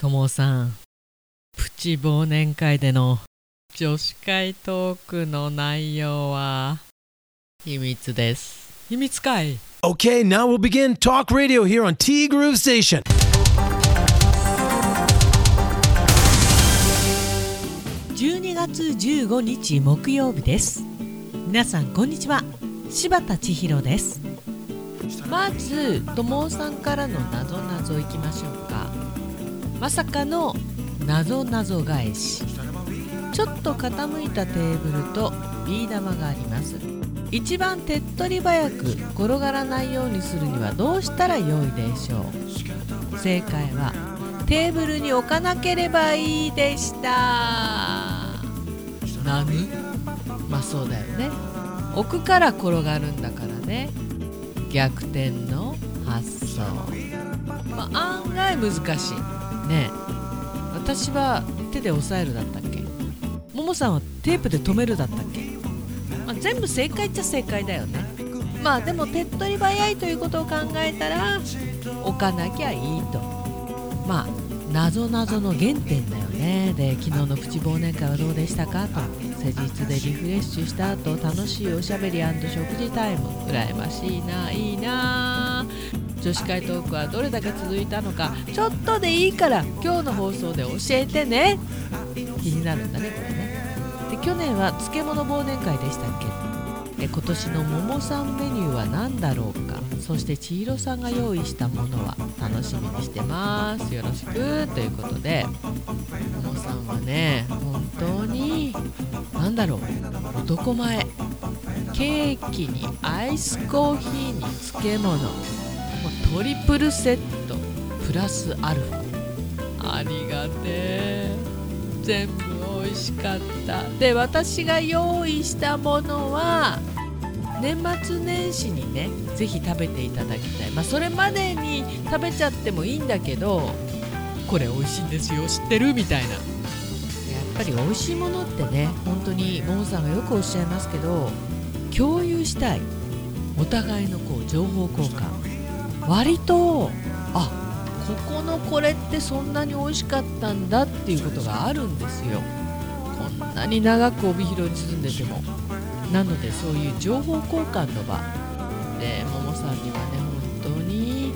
ともさんプチ忘年会での女子会トークの内容は秘密です。秘密会。Okay, now we'll begin talk radio here on T Groove Station. 12月15日木曜日です。皆さんこんにちは。柴田千尋です。まずともさんからのなぞなぞいきましょうかまさかのなぞなぞ返し。ちょっと傾いたテーブルとビー玉があります。一番手っ取り早く転がらないようにするにはどうしたらよいでしょう。正解はテーブルに置かなければいいでした。なぬまあそうだよね。置くから転がるんだからね。逆転の発想。まあ案外難しいね私は手で押さえるだったっけ？ももさんはテープで止めるだったっけ、まあ、全部正解っちゃ正解だよね。まあでも手っ取り早いということを考えたら置かなきゃいいと。まあなぞなぞの原点だよね。で昨日のプチ忘年会はどうでしたかと。施術でリフレッシュした後楽しいおしゃべり食事タイム。羨ましいないいな。あ女子会トークはどれだけ続いたのかちょっとでいいから今日の放送で教えてね。気になるんだねこれね。で去年は漬物忘年会でしたっけ？で今年の桃さんメニューは何だろうか？そして千尋さんが用意したものは楽しみにしてます。よろしく。ということで桃さんはね本当に何だろう男前。ケーキにアイスコーヒーに漬物。トリプルセットプラスアルファ。ありがてえ。全部美味しかった。で私が用意したものは年末年始にね是非食べていただきたい。まあそれまでに食べちゃってもいいんだけどこれ美味しいんですよ。知ってる？みたいな。やっぱり美味しいものってね本当にももさんがよくおっしゃいますけど共有したい。お互いのこう情報交換。割とあここのこれってそんなに美味しかったんだっていうことがあるんですよ。こんなに長く帯広に住んでても。なのでそういう情報交換の場。でももさんにはね本当に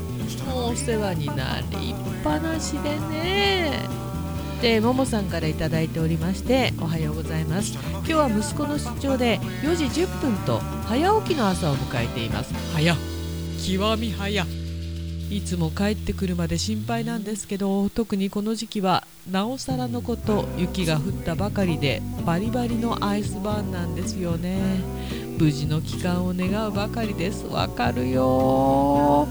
もうお世話になりっぱなしでね。でももさんから頂いておりましておはようございます。今日は息子の出張で4時10分と早起きの朝を迎えています。早極み早い。つも帰ってくるまで心配なんですけど特にこの時期はなおさらのこと雪が降ったばかりでバリバリのアイスバーンなんですよね。無事の帰還を願うばかりです。わかるよ。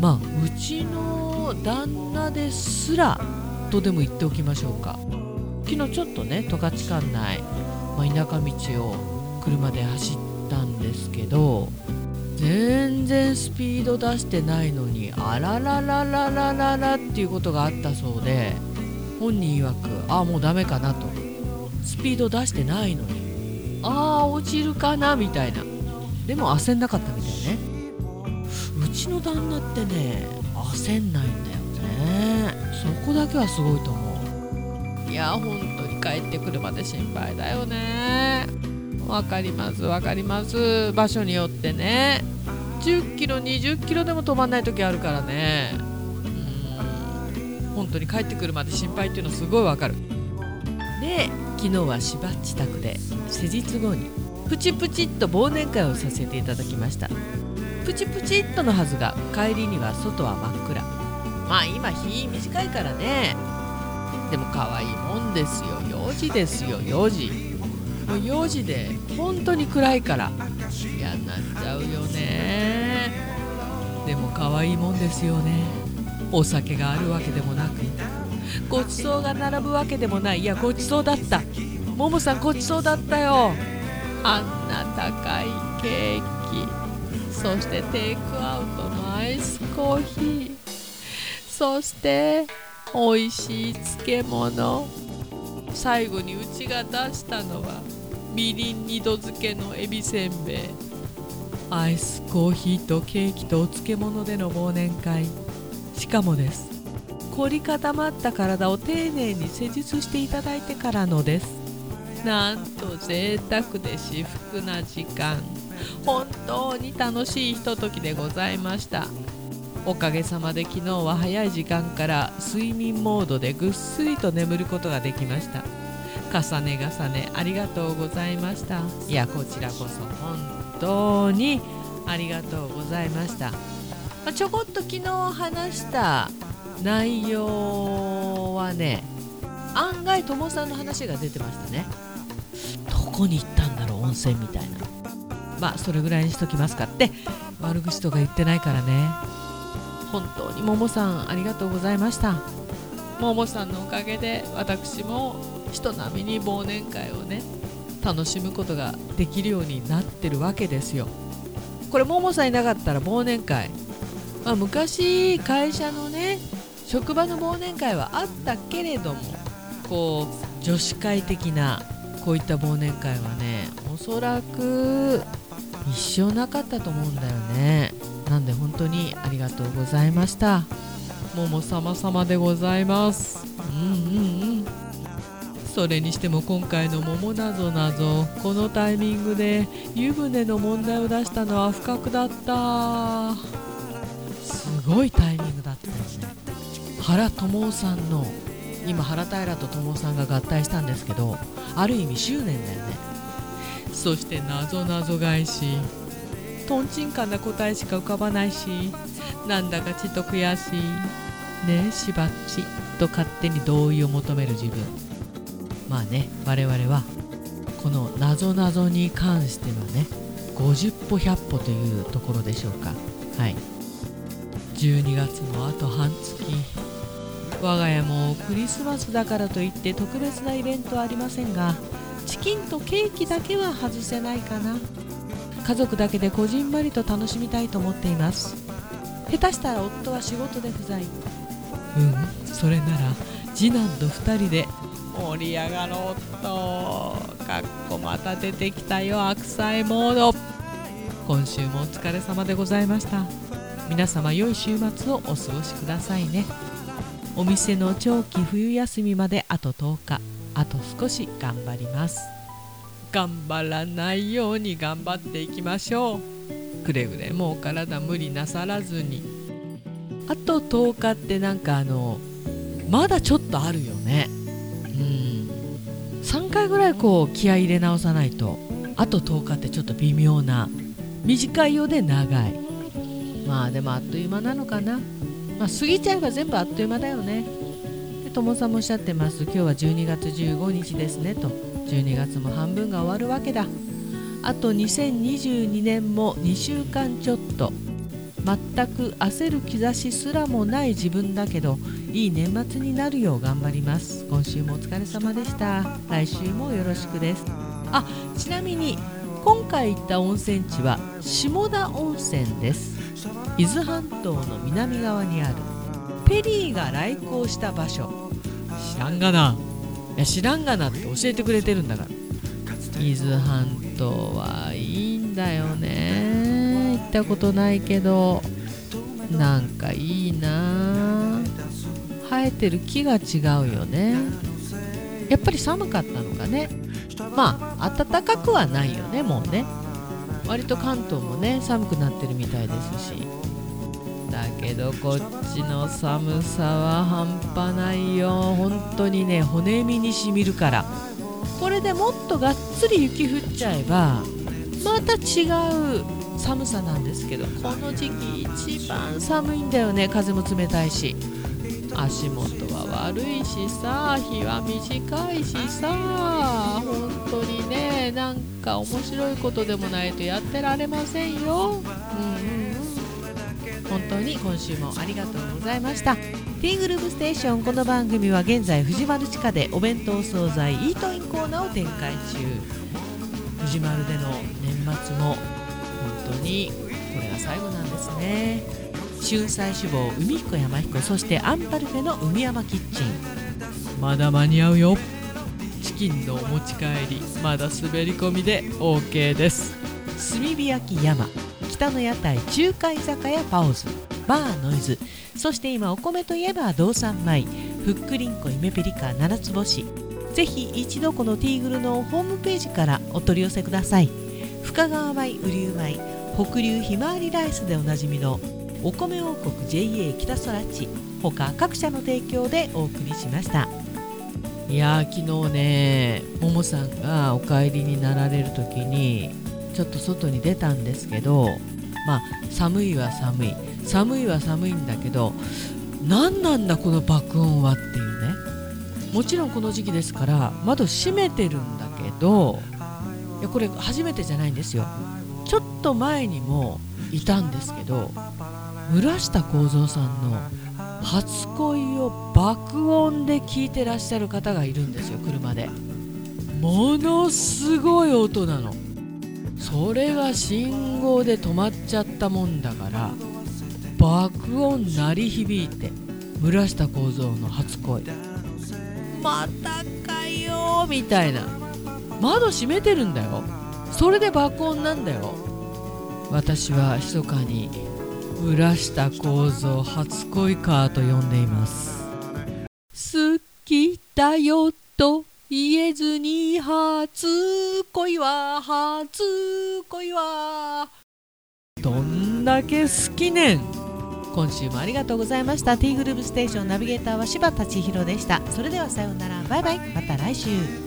まあうちの旦那ですらとでも言っておきましょうか。昨日ちょっとね十勝管内、まあ、田舎道を車で走ったんですけど全然スピード出してないのにあらららららららっていうことがあったそうで本人曰くああもうダメかなと。スピード出してないのにああ落ちるかなみたいな。でも焦んなかったみたいね。うちの旦那ってね焦んないんだよね。そこだけはすごいと思う。いや本当に帰ってくるまで心配だよね。わかりますわかります。場所によってね。10キロ20キロでも止まんない時あるからね。うん。本当に帰ってくるまで心配っていうのすごいわかる。で昨日はしばっち宅で施術後にプチプチっと忘年会をさせていただきました。プチプチっとのはずが帰りには外は真っ暗。まあ今日短いからね。でも可愛いもんですよ。4時ですよ4時もう4時で本当に暗いから嫌になっちゃうよね。でも可愛いもんですよね。お酒があるわけでもなくごちそうが並ぶわけでもない。いやごちそうだった。ももさんごちそうだったよ。あんな高いケーキ。そしてテイクアウトのアイスコーヒー。そして美味しい漬物。最後にうちが出したのはみりん二度漬けのエビせんべい。アイスコーヒーとケーキとお漬物での忘年会。しかもです。凝り固まった体を丁寧に施術していただいてからのです。なんと贅沢で至福な時間。本当に楽しいひとときでございました。おかげさまで昨日は早い時間から睡眠モードでぐっすりと眠ることができました。重ね重ねありがとうございました。いやこちらこそ本当にありがとうございました、まあ、ちょこっと昨日話した内容はね案外ともさんの話が出てましたね。どこに行ったんだろう温泉みたいな。まあそれぐらいにしときますかって悪口とか言ってないからね。本当にももさんありがとうございました。ももさんのおかげで私も人並みに忘年会をね楽しむことができるようになってるわけですよ。これももさんいなかったら忘年会、まあ、昔会社のね職場の忘年会はあったけれどもこう女子会的なこういった忘年会はねおそらく一生なかったと思うんだよね。なんで本当にありがとうございました。もも様々でございます。うんうんうん。それにしても今回の桃なぞなぞこのタイミングで湯船の問題を出したのは不覚だった。すごいタイミングだったよね。原智夫さんの今原平と智夫さんが合体したんですけどある意味執念だよね。そしてなぞなぞ返し。とんちんかな答えしか浮かばないしなんだかちっと悔しいねえしばっちと勝手に同意を求める自分。まあね我々はこのなぞなぞに関してはね50歩100歩というところでしょうか。はい。12月のあと半月。我が家もクリスマスだからといって特別なイベントはありませんがチキンとケーキだけは外せないかな。家族だけでこじんまりと楽しみたいと思っています。下手したら夫は仕事で不在。うん。それなら次男と2人で盛り上がろうと。かっこまた出てきたよ悪妻モード。今週もお疲れ様でございました。皆様良い週末をお過ごしくださいね。お店の長期冬休みまであと10日。あと少し頑張ります。頑張らないように頑張っていきましょう。くれぐれもお体無理なさらずに。あと10日ってなんかあのまだちょっとあるよね。回ぐらいこう気合い入れ直さないと。あと10日ってちょっと微妙な。短いようで長い。まあでもあっという間なのかな、まあ、過ぎちゃえば全部あっという間だよね。で友さんもおっしゃってます。今日は12月15日ですねと。12月も半分が終わるわけだ。あと2022年も2週間ちょっと。全く焦る兆しすらもない自分だけどいい年末になるよう頑張ります。今週もお疲れ様でした。来週もよろしくです。あちなみに今回行った温泉地は下田温泉です。伊豆半島の南側にあるペリーが来航した場所。知らんがな。いや知らんがなって教えてくれてるんだから。伊豆半島はいいんだよねたことないけどなんかいいな。生えてる木が違うよね。やっぱり寒かったのかね。まあ暖かくはないよねもうね。割と関東もね寒くなってるみたいですし。だけどこっちの寒さは半端ないよ。本当にね骨身にしみるから。これでもっとがっつり雪降っちゃえばまた違う寒さなんですけどこの時期一番寒いんだよね。風も冷たいし足元は悪いしさ日は短いしさ本当にねなんか面白いことでもないとやってられませんよ。うんうん本当に今週もありがとうございました。ティーグループステーションこの番組は現在藤丸地下でお弁当惣菜イートインコーナーを展開中。藤丸での年末も本当にこれが最後なんですね。春菜志望海彦山彦そしてアンパルフェの海山キッチン。まだ間に合うよ。チキンのお持ち帰りまだ滑り込みで OK です。炭火焼き山北の屋台中華居酒屋パオズバーノイズ。そして今お米といえば道産米ふっくりんこイメペリカ七つ星。ぜひ一度このティーグルのホームページからお取り寄せください深川米雨竜米北流ひまわりライスでおなじみのお米王国 JA 北空地他各社の提供でお送りしました。いやー昨日ねももさんがお帰りになられる時にちょっと外に出たんですけどまあ寒いは寒い寒いは寒いんだけど何なんだこの爆音はっていうね。もちろんこの時期ですから窓閉めてるんだけどいやこれ初めてじゃないんですよ。ちょっと前にもいたんですけど村下幸三さんの初恋を爆音で聞いてらっしゃる方がいるんですよ車で。ものすごい音なの。それが信号で止まっちゃったもんだから爆音鳴り響いて村下幸三の初恋。またかよみたいな。窓閉めてるんだよ。それで爆音なんだよ。私は密かに村下幸三初恋かと呼んでいます。好きだよと言えずに初恋は初恋は。どんだけ好きねん。今週もありがとうございました。T グループステーションナビゲーターは柴田千尋でした。それではさようなら。バイバイ。また来週。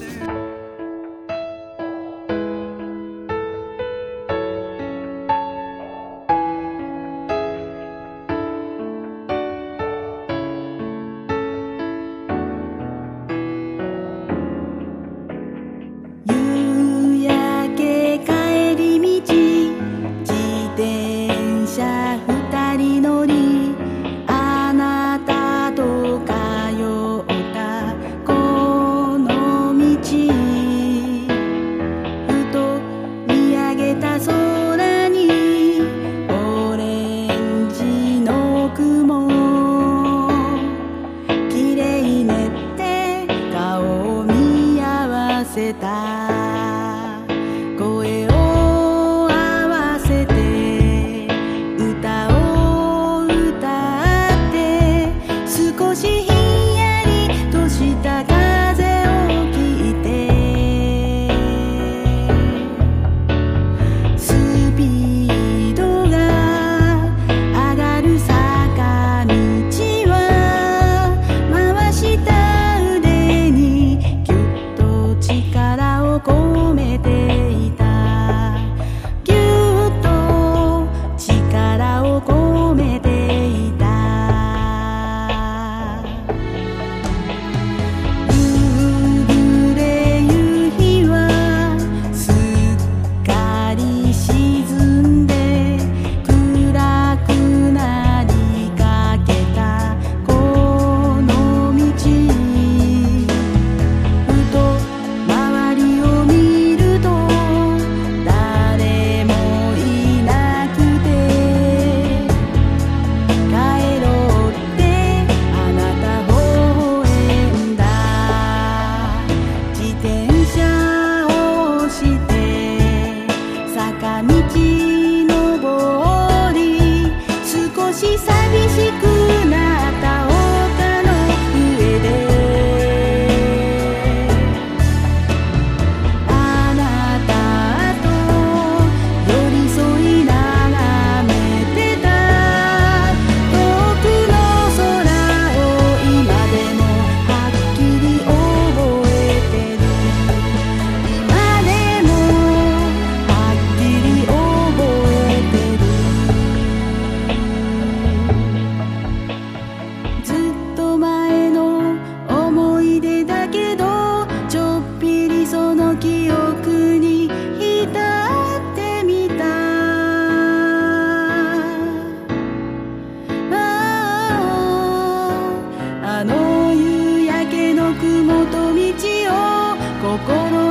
心